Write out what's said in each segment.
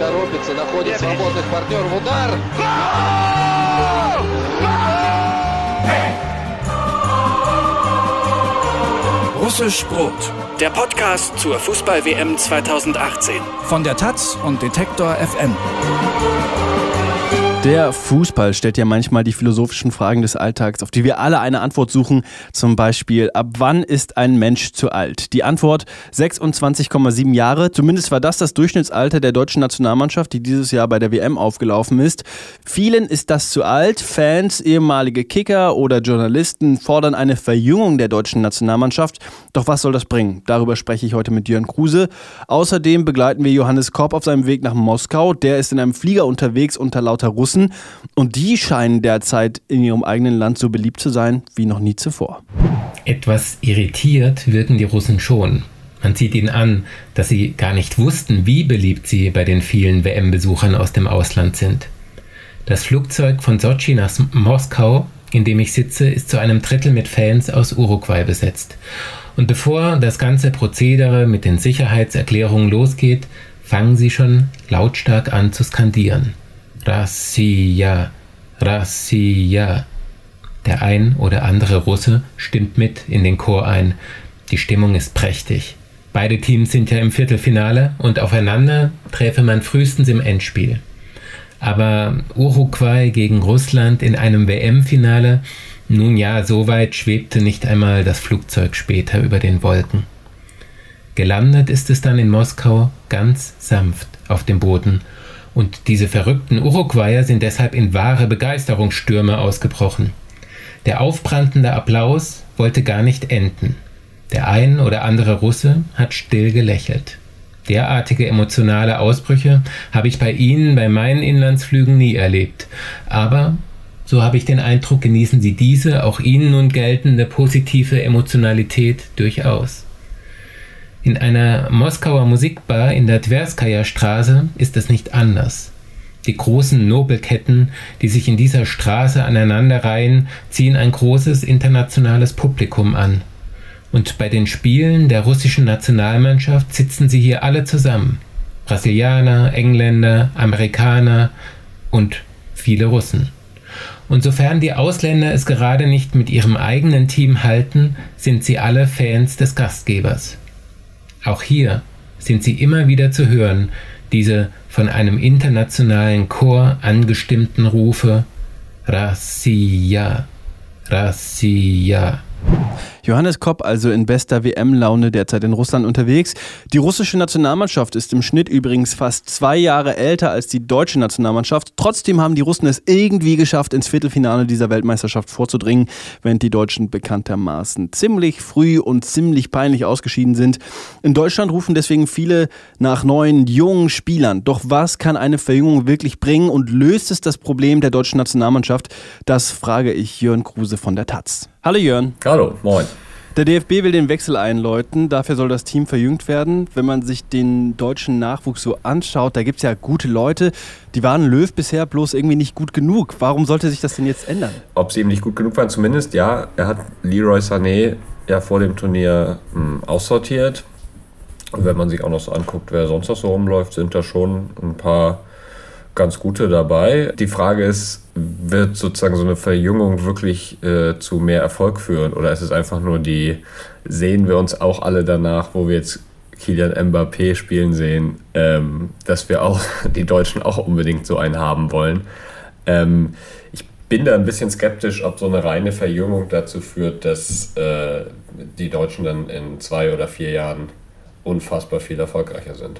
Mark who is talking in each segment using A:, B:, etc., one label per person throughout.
A: торопится, находит свободных партнеров. Удар!
B: Russisch Brot. Der Podcast zur Fußball-WM 2018.
C: Von der Taz und Detektor FM.
D: Der Fußball stellt ja manchmal die philosophischen Fragen des Alltags, auf die wir alle eine Antwort suchen. Zum Beispiel, ab wann ist ein Mensch zu alt? Die Antwort 26,7 Jahre. Zumindest war das das Durchschnittsalter der deutschen Nationalmannschaft, die dieses Jahr bei der WM aufgelaufen ist. Vielen ist das zu alt. Fans, ehemalige Kicker oder Journalisten fordern eine Verjüngung der deutschen Nationalmannschaft. Doch was soll das bringen? Darüber spreche ich heute mit Jörn Kruse. Außerdem begleiten wir Johannes Korb auf seinem Weg nach Moskau. Der ist in einem Flieger unterwegs unter lauter Russen. Russen und die scheinen derzeit in ihrem eigenen Land so beliebt zu sein wie noch nie zuvor.
E: Etwas irritiert wirken die Russen schon. Man sieht ihnen an, dass sie gar nicht wussten, wie beliebt sie bei den vielen WM-Besuchern aus dem Ausland sind. Das Flugzeug von Sochi nach Moskau, in dem ich sitze, ist zu einem Drittel mit Fans aus Uruguay besetzt. Und bevor das ganze Prozedere mit den Sicherheitserklärungen losgeht, fangen sie schon lautstark an zu skandieren. Rassia, Rassia. Der ein oder andere Russe stimmt mit in den Chor ein. Die Stimmung ist prächtig. Beide Teams sind ja im Viertelfinale und aufeinander träfe man frühestens im Endspiel. Aber Uruguay gegen Russland in einem WM-Finale, nun ja, so weit schwebte nicht einmal das Flugzeug später über den Wolken. Gelandet ist es dann in Moskau ganz sanft auf dem Boden und diese verrückten Uruguayer sind deshalb in wahre Begeisterungsstürme ausgebrochen. Der aufbrandende Applaus wollte gar nicht enden. Der ein oder andere Russe hat still gelächelt. Derartige emotionale Ausbrüche habe ich bei Ihnen bei meinen Inlandsflügen nie erlebt. Aber, so habe ich den Eindruck, genießen Sie diese auch Ihnen nun geltende positive Emotionalität durchaus. In einer Moskauer Musikbar in der Tverskaya Straße ist es nicht anders. Die großen Nobelketten, die sich in dieser Straße aneinanderreihen, ziehen ein großes internationales Publikum an. Und bei den Spielen der russischen Nationalmannschaft sitzen sie hier alle zusammen. Brasilianer, Engländer, Amerikaner und viele Russen. Und sofern die Ausländer es gerade nicht mit ihrem eigenen Team halten, sind sie alle Fans des Gastgebers. Auch hier sind sie immer wieder zu hören, diese von einem internationalen Chor angestimmten Rufe Rassia, Rassia.
D: Johannes Kopp also in bester WM-Laune derzeit in Russland unterwegs. Die russische Nationalmannschaft ist im Schnitt übrigens fast zwei Jahre älter als die deutsche Nationalmannschaft. Trotzdem haben die Russen es irgendwie geschafft, ins Viertelfinale dieser Weltmeisterschaft vorzudringen, während die Deutschen bekanntermaßen ziemlich früh und ziemlich peinlich ausgeschieden sind. In Deutschland rufen deswegen viele nach neuen, jungen Spielern. Doch was kann eine Verjüngung wirklich bringen und löst es das Problem der deutschen Nationalmannschaft? Das frage ich Jörn Kruse von der Taz. Hallo Jörn.
F: Hallo, moin.
D: Der DFB will den Wechsel einläuten. Dafür soll das Team verjüngt werden. Wenn man sich den deutschen Nachwuchs so anschaut, da gibt es ja gute Leute. Die waren Löw bisher bloß irgendwie nicht gut genug. Warum sollte sich das denn jetzt ändern?
F: Ob sie eben nicht gut genug waren, zumindest ja. Er hat Leroy Sané ja vor dem Turnier mh, hm, aussortiert. Und wenn man sich auch noch so anguckt, wer sonst noch so rumläuft, sind da schon ein paar ganz gute dabei. Die Frage ist, wird sozusagen so eine Verjüngung wirklich äh, zu mehr Erfolg führen? Oder ist es einfach nur die, sehen wir uns auch alle danach, wo wir jetzt Kilian Mbappé spielen sehen, ähm, dass wir auch die Deutschen auch unbedingt so einen haben wollen? Ähm, ich bin da ein bisschen skeptisch, ob so eine reine Verjüngung dazu führt, dass äh, die Deutschen dann in zwei oder vier Jahren unfassbar viel erfolgreicher sind.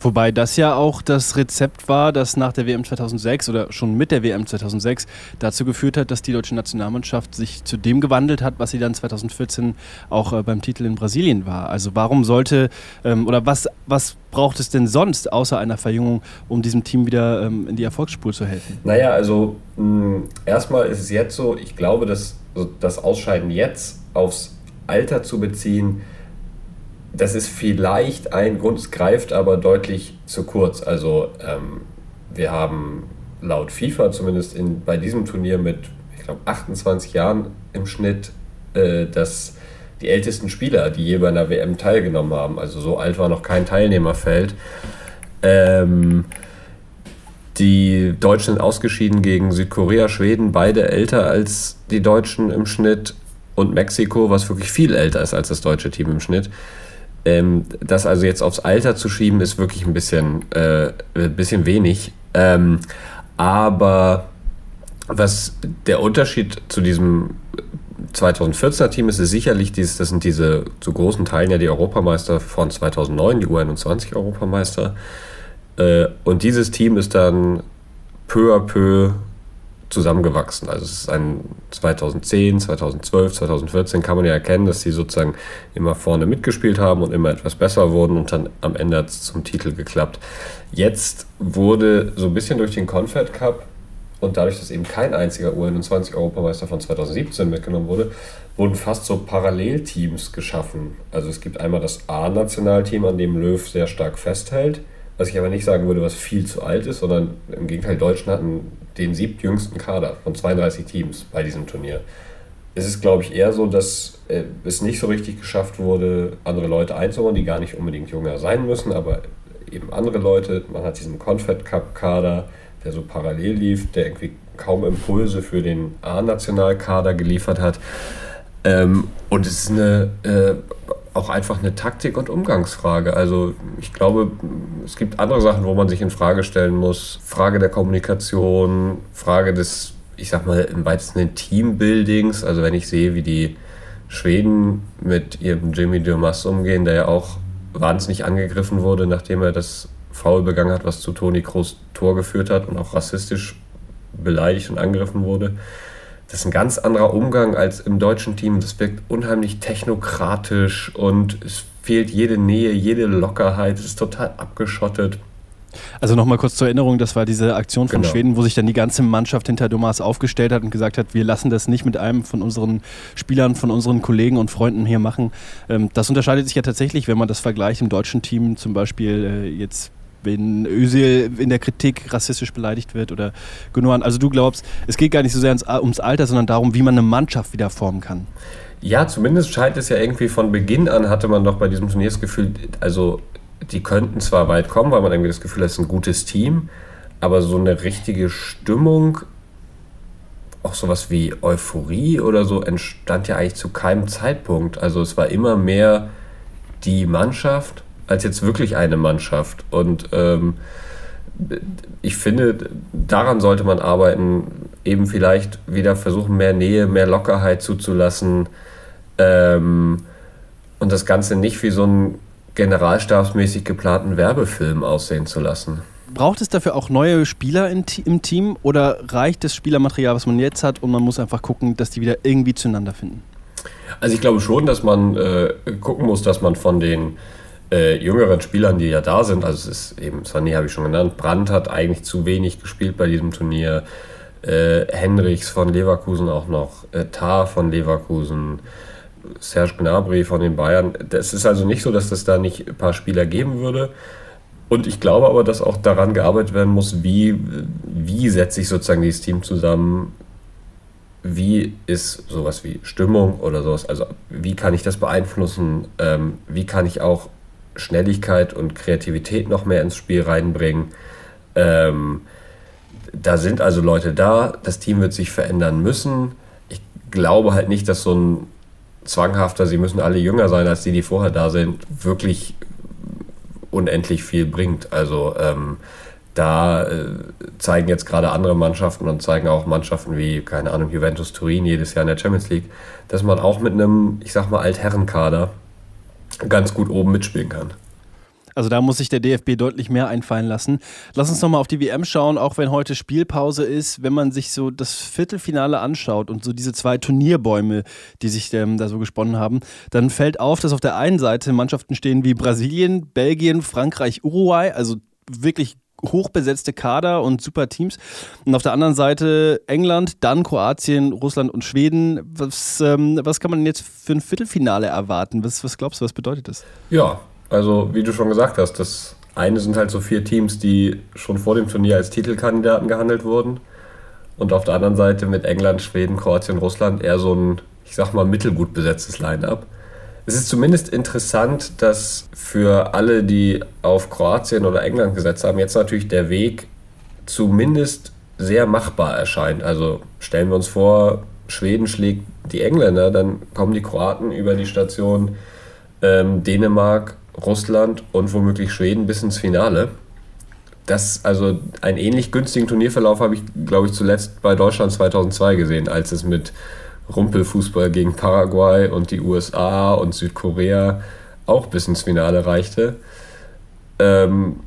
D: Wobei das ja auch das Rezept war, das nach der WM 2006 oder schon mit der WM 2006 dazu geführt hat, dass die deutsche Nationalmannschaft sich zu dem gewandelt hat, was sie dann 2014 auch äh, beim Titel in Brasilien war. Also warum sollte ähm, oder was, was braucht es denn sonst außer einer Verjüngung, um diesem Team wieder ähm, in die Erfolgsspur zu helfen?
F: Naja, also mh, erstmal ist es jetzt so, ich glaube, dass das Ausscheiden jetzt aufs Alter zu beziehen, das ist vielleicht ein Grund, es greift aber deutlich zu kurz. Also ähm, wir haben laut FIFA zumindest in, bei diesem Turnier mit, ich glaube, 28 Jahren im Schnitt, äh, dass die ältesten Spieler, die je bei einer WM teilgenommen haben, also so alt war noch kein Teilnehmerfeld. Ähm, Die Deutschen sind ausgeschieden gegen Südkorea, Schweden, beide älter als die Deutschen im Schnitt und Mexiko, was wirklich viel älter ist als das deutsche Team im Schnitt. Ähm, das also jetzt aufs Alter zu schieben, ist wirklich ein bisschen, äh, ein bisschen wenig. Ähm, aber was der Unterschied zu diesem 2014er Team ist, ist sicherlich dieses, das sind diese zu großen Teilen ja die Europameister von 2009, die U21 Europameister. Äh, und dieses Team ist dann peu à peu zusammengewachsen. Also es ist ein 2010, 2012, 2014 kann man ja erkennen, dass sie sozusagen immer vorne mitgespielt haben und immer etwas besser wurden und dann am Ende hat es zum Titel geklappt. Jetzt wurde so ein bisschen durch den Confed Cup und dadurch, dass eben kein einziger U21-Europameister von 2017 mitgenommen wurde, wurden fast so Parallelteams geschaffen. Also es gibt einmal das A-Nationalteam, an dem Löw sehr stark festhält, was ich aber nicht sagen würde, was viel zu alt ist, sondern im Gegenteil, Deutschen hatten den siebtjüngsten Kader von 32 Teams bei diesem Turnier. Es ist, glaube ich, eher so, dass äh, es nicht so richtig geschafft wurde, andere Leute einzuholen, die gar nicht unbedingt jünger sein müssen, aber eben andere Leute. Man hat diesen Confed Cup Kader, der so parallel lief, der irgendwie kaum Impulse für den A-Nationalkader geliefert hat. Ähm, und es ist eine, äh, auch einfach eine Taktik- und Umgangsfrage. Also ich glaube, es gibt andere Sachen, wo man sich in Frage stellen muss. Frage der Kommunikation, Frage des, ich sag mal, im weitesten Teambuildings. Also wenn ich sehe, wie die Schweden mit ihrem Jimmy Dumas umgehen, der ja auch wahnsinnig angegriffen wurde, nachdem er das Foul begangen hat, was zu Toni Kroos Tor geführt hat und auch rassistisch beleidigt und angegriffen wurde. Das ist ein ganz anderer Umgang als im deutschen Team. Das wirkt unheimlich technokratisch und es fehlt jede Nähe, jede Lockerheit. Es ist total abgeschottet.
D: Also nochmal kurz zur Erinnerung, das war diese Aktion von genau. Schweden, wo sich dann die ganze Mannschaft hinter Thomas aufgestellt hat und gesagt hat, wir lassen das nicht mit einem von unseren Spielern, von unseren Kollegen und Freunden hier machen. Ähm, das unterscheidet sich ja tatsächlich, wenn man das vergleicht im deutschen Team, zum Beispiel äh, jetzt wenn Özil in der Kritik rassistisch beleidigt wird oder Gündogan. Also du glaubst, es geht gar nicht so sehr ums Alter, sondern darum, wie man eine Mannschaft wieder formen kann.
F: Ja, zumindest scheint es ja irgendwie von Beginn an, hatte man doch bei diesem Turnier das Gefühl, also die könnten zwar weit kommen, weil man irgendwie das Gefühl hat, es ist ein gutes Team, aber so eine richtige Stimmung, auch sowas wie Euphorie oder so, entstand ja eigentlich zu keinem Zeitpunkt. Also es war immer mehr die Mannschaft als jetzt wirklich eine Mannschaft. Und ähm, ich finde, daran sollte man arbeiten, eben vielleicht wieder versuchen, mehr Nähe, mehr Lockerheit zuzulassen ähm, und das Ganze nicht wie so einen generalstabsmäßig geplanten Werbefilm aussehen zu lassen.
D: Braucht es dafür auch neue Spieler im Team oder reicht das Spielermaterial, was man jetzt hat und man muss einfach gucken, dass die wieder irgendwie zueinander finden?
F: Also ich glaube schon, dass man äh, gucken muss, dass man von den äh, jüngeren Spielern, die ja da sind, also es ist eben, Sané habe ich schon genannt, Brandt hat eigentlich zu wenig gespielt bei diesem Turnier, äh, Henrichs von Leverkusen auch noch, äh, Tar von Leverkusen, Serge Gnabry von den Bayern. Es ist also nicht so, dass es da nicht ein paar Spieler geben würde. Und ich glaube aber, dass auch daran gearbeitet werden muss, wie, wie setze ich sozusagen dieses Team zusammen, wie ist sowas wie Stimmung oder sowas, also wie kann ich das beeinflussen, ähm, wie kann ich auch Schnelligkeit und Kreativität noch mehr ins Spiel reinbringen. Ähm, da sind also Leute da, das Team wird sich verändern müssen. Ich glaube halt nicht, dass so ein zwanghafter, sie müssen alle jünger sein als die, die vorher da sind, wirklich unendlich viel bringt. Also ähm, da äh, zeigen jetzt gerade andere Mannschaften und zeigen auch Mannschaften wie, keine Ahnung, Juventus Turin jedes Jahr in der Champions League, dass man auch mit einem, ich sag mal, Altherrenkader ganz gut oben mitspielen kann.
D: Also da muss sich der DFB deutlich mehr einfallen lassen. Lass uns nochmal auf die WM schauen, auch wenn heute Spielpause ist. Wenn man sich so das Viertelfinale anschaut und so diese zwei Turnierbäume, die sich ähm, da so gesponnen haben, dann fällt auf, dass auf der einen Seite Mannschaften stehen wie Brasilien, Belgien, Frankreich, Uruguay, also wirklich hochbesetzte Kader und super Teams. Und auf der anderen Seite England, dann Kroatien, Russland und Schweden. Was, ähm, was kann man jetzt für ein Viertelfinale erwarten? Was, was glaubst du, was bedeutet das?
F: Ja, also wie du schon gesagt hast, das eine sind halt so vier Teams, die schon vor dem Turnier als Titelkandidaten gehandelt wurden. Und auf der anderen Seite mit England, Schweden, Kroatien, Russland eher so ein, ich sag mal, mittelgut besetztes Line-up. Es ist zumindest interessant, dass für alle, die auf Kroatien oder England gesetzt haben, jetzt natürlich der Weg zumindest sehr machbar erscheint. Also stellen wir uns vor, Schweden schlägt die Engländer, dann kommen die Kroaten über die Station ähm, Dänemark, Russland und womöglich Schweden bis ins Finale. Das, also einen ähnlich günstigen Turnierverlauf habe ich, glaube ich, zuletzt bei Deutschland 2002 gesehen, als es mit Rumpelfußball gegen Paraguay und die USA und Südkorea auch bis ins Finale reichte. Ähm,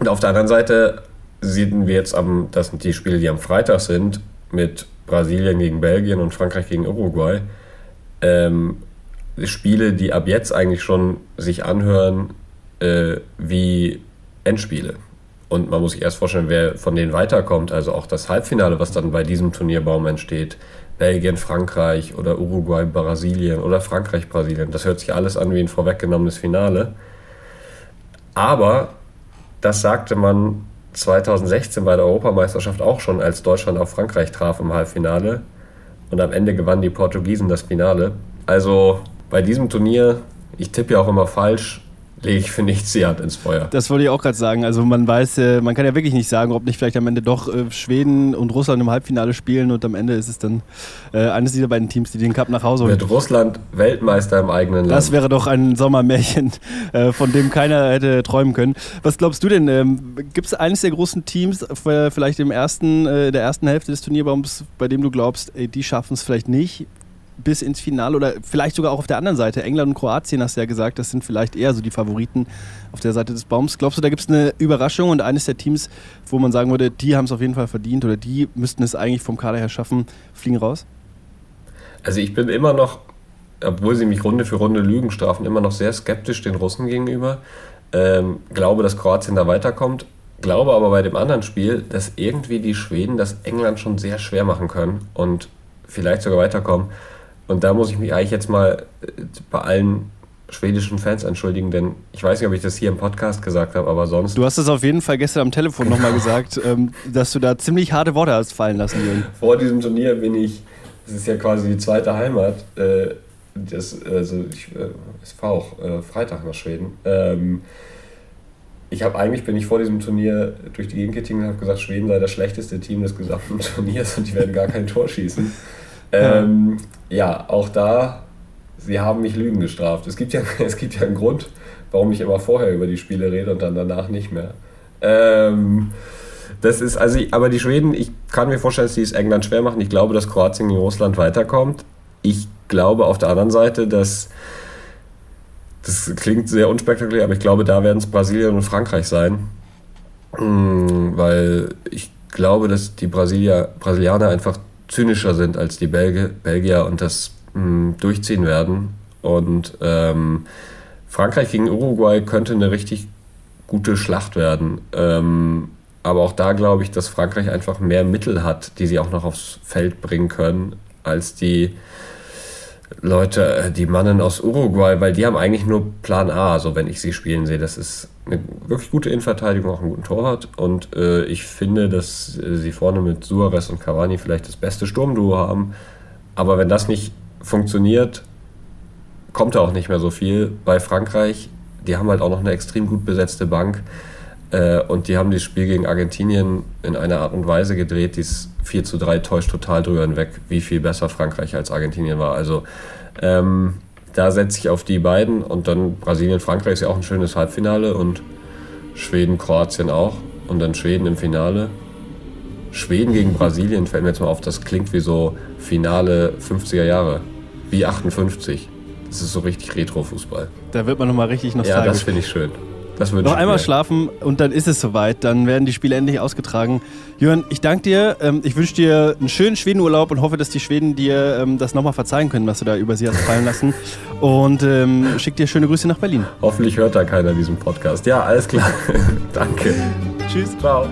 F: und auf der anderen Seite sehen wir jetzt am, das sind die Spiele, die am Freitag sind, mit Brasilien gegen Belgien und Frankreich gegen Uruguay. Ähm, Spiele, die ab jetzt eigentlich schon sich anhören äh, wie Endspiele. Und man muss sich erst vorstellen, wer von denen weiterkommt. Also auch das Halbfinale, was dann bei diesem Turnierbaum entsteht. Belgien, Frankreich oder Uruguay, Brasilien oder Frankreich, Brasilien. Das hört sich alles an wie ein vorweggenommenes Finale. Aber das sagte man 2016 bei der Europameisterschaft auch schon, als Deutschland auf Frankreich traf im Halbfinale. Und am Ende gewannen die Portugiesen das Finale. Also bei diesem Turnier, ich tippe ja auch immer falsch, lege ich für nichts die Hand ins Feuer.
D: Das wollte ich auch gerade sagen. Also man weiß, äh, man kann ja wirklich nicht sagen, ob nicht vielleicht am Ende doch äh, Schweden und Russland im Halbfinale spielen und am Ende ist es dann äh, eines dieser beiden Teams, die den Cup nach Hause holen.
F: Wird Russland Weltmeister im eigenen Land.
D: Das wäre doch ein Sommermärchen, von dem keiner hätte träumen können. Was glaubst du denn? Ähm, Gibt es eines der großen Teams, vielleicht im ersten, der ersten Hälfte des Turnierbaums, bei dem du glaubst, die schaffen es vielleicht nicht? Bis ins Finale oder vielleicht sogar auch auf der anderen Seite. England und Kroatien hast du ja gesagt, das sind vielleicht eher so die Favoriten auf der Seite des Baums. Glaubst du, da gibt es eine Überraschung und eines der Teams, wo man sagen würde, die haben es auf jeden Fall verdient oder die müssten es eigentlich vom Kader her schaffen, fliegen raus?
F: Also ich bin immer noch, obwohl sie mich Runde für Runde Lügen strafen, immer noch sehr skeptisch den Russen gegenüber. Ähm, glaube, dass Kroatien da weiterkommt. Glaube aber bei dem anderen Spiel, dass irgendwie die Schweden das England schon sehr schwer machen können und vielleicht sogar weiterkommen. Und da muss ich mich eigentlich jetzt mal äh, bei allen schwedischen Fans entschuldigen, denn ich weiß nicht, ob ich das hier im Podcast gesagt habe, aber sonst.
D: Du hast es auf jeden Fall gestern am Telefon nochmal gesagt, ähm, dass du da ziemlich harte Worte hast fallen lassen, Jürgen.
F: Vor diesem Turnier bin ich, das ist ja quasi die zweite Heimat, äh, das, also ich, äh, ich fahre auch äh, Freitag nach Schweden. Ähm, ich habe eigentlich, bin ich vor diesem Turnier durch die Gegend getingelt und habe gesagt, Schweden sei das schlechteste Team des gesamten Turniers und die werden gar kein Tor schießen. Ähm, ja, auch da, sie haben mich Lügen gestraft. Es gibt, ja, es gibt ja einen Grund, warum ich immer vorher über die Spiele rede und dann danach nicht mehr. Ähm, das ist, also, aber die Schweden, ich kann mir vorstellen, dass sie es England schwer machen. Ich glaube, dass Kroatien gegen Russland weiterkommt. Ich glaube auf der anderen Seite, dass das klingt sehr unspektakulär, aber ich glaube, da werden es Brasilien und Frankreich sein. Hm, weil ich glaube, dass die Brasilier, Brasilianer einfach zynischer sind als die Belge, Belgier und das mh, hm, durchziehen werden. Und ähm, Frankreich gegen Uruguay könnte eine richtig gute Schlacht werden. Ähm, aber auch da glaube ich, dass Frankreich einfach mehr Mittel hat, die sie auch noch aufs Feld bringen können, als die Leute, äh, die Mannen aus Uruguay, weil die haben eigentlich nur Plan A, so wenn ich sie spielen sehe. Das ist eine wirklich gute Innenverteidigung, auch einen guten Torwart. Und äh, ich finde, dass äh, sie vorne mit Suarez und Cavani vielleicht das beste Sturmduo haben. Aber wenn das nicht funktioniert, kommt da auch nicht mehr so viel. Bei Frankreich, die haben halt auch noch eine extrem gut besetzte Bank. Äh, und die haben das Spiel gegen Argentinien in einer Art und Weise gedreht, die ist 4 zu 3 täuscht total drüber hinweg, wie viel besser Frankreich als Argentinien war. Also ähm, da setze ich auf die beiden und dann Brasilien, Frankreich ist ja auch ein schönes Halbfinale und Schweden, Kroatien auch und dann Schweden im Finale. Schweden gegen Brasilien fällt mir jetzt mal auf, das klingt wie so Finale 50er Jahre, wie 58. Das ist so richtig Retro-Fußball.
D: Da wird man nochmal richtig nostalgisch.
F: Ja, das finde ich schön.
D: Das Noch einmal mir. schlafen und dann ist es soweit. Dann werden die Spiele endlich ausgetragen. Jörn, ich danke dir. Ähm, ich wünsche dir einen schönen Schwedenurlaub und hoffe, dass die Schweden dir ähm, das nochmal verzeihen können, was du da über sie hast fallen lassen. Und ähm, schick dir schöne Grüße nach Berlin.
F: Hoffentlich hört da keiner diesen Podcast. Ja, alles klar. danke.
D: Tschüss. Ciao.